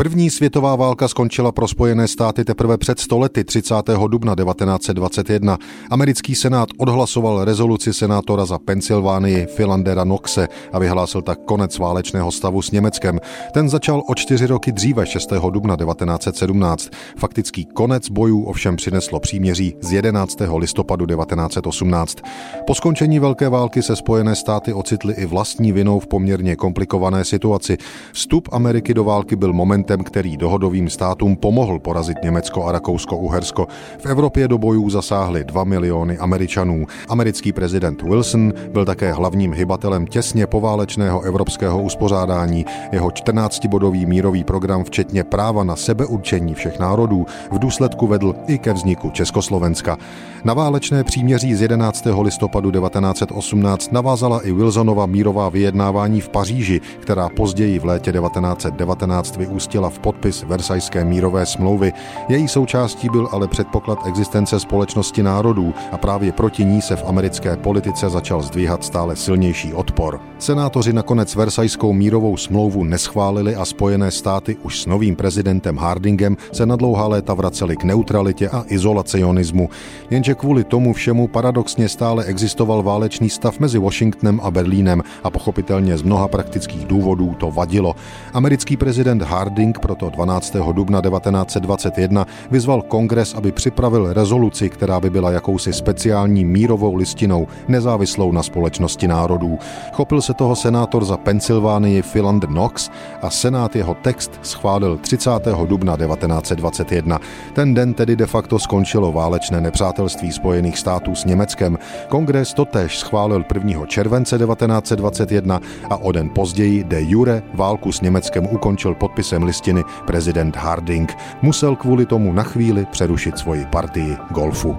První světová válka skončila pro Spojené státy teprve před stolety 30. dubna 1921. Americký senát odhlasoval rezoluci senátora za Pensylvánii Philandera Knoxe a vyhlásil tak konec válečného stavu s Německem. Ten začal o čtyři roky dříve 6. dubna 1917. Faktický konec bojů ovšem přineslo příměří z 11. listopadu 1918. Po skončení Velké války se Spojené státy ocitly i vlastní vinou v poměrně komplikované situaci. Vstup Ameriky do války byl moment momentem, který dohodovým státům pomohl porazit Německo a Rakousko-Uhersko. V Evropě do bojů zasáhly 2 miliony Američanů. Americký prezident Wilson byl také hlavním hybatelem těsně poválečného evropského uspořádání. Jeho 14-bodový mírový program, včetně práva na sebeurčení všech národů, v důsledku vedl i ke vzniku Československa. Na válečné příměří z 11. listopadu 1918 navázala i Wilsonova mírová vyjednávání v Paříži, která později v létě 1919 vyústila vyústila v podpis Versajské mírové smlouvy. Její součástí byl ale předpoklad existence společnosti národů a právě proti ní se v americké politice začal zdvíhat stále silnější odpor. Senátoři nakonec Versajskou mírovou smlouvu neschválili a Spojené státy už s novým prezidentem Hardingem se na dlouhá léta vraceli k neutralitě a izolacionismu. Jenže kvůli tomu všemu paradoxně stále existoval válečný stav mezi Washingtonem a Berlínem a pochopitelně z mnoha praktických důvodů to vadilo. Americký prezident Harding King proto 12. dubna 1921 vyzval kongres, aby připravil rezoluci, která by byla jakousi speciální mírovou listinou, nezávislou na společnosti národů. Chopil se toho senátor za Pensylvánii Philander Knox a senát jeho text schválil 30. dubna 1921. Ten den tedy de facto skončilo válečné nepřátelství Spojených států s Německem. Kongres totéž schválil 1. července 1921 a o den později de jure válku s Německem ukončil podpisem listiny prezident Harding musel kvůli tomu na chvíli přerušit svoji partii golfu.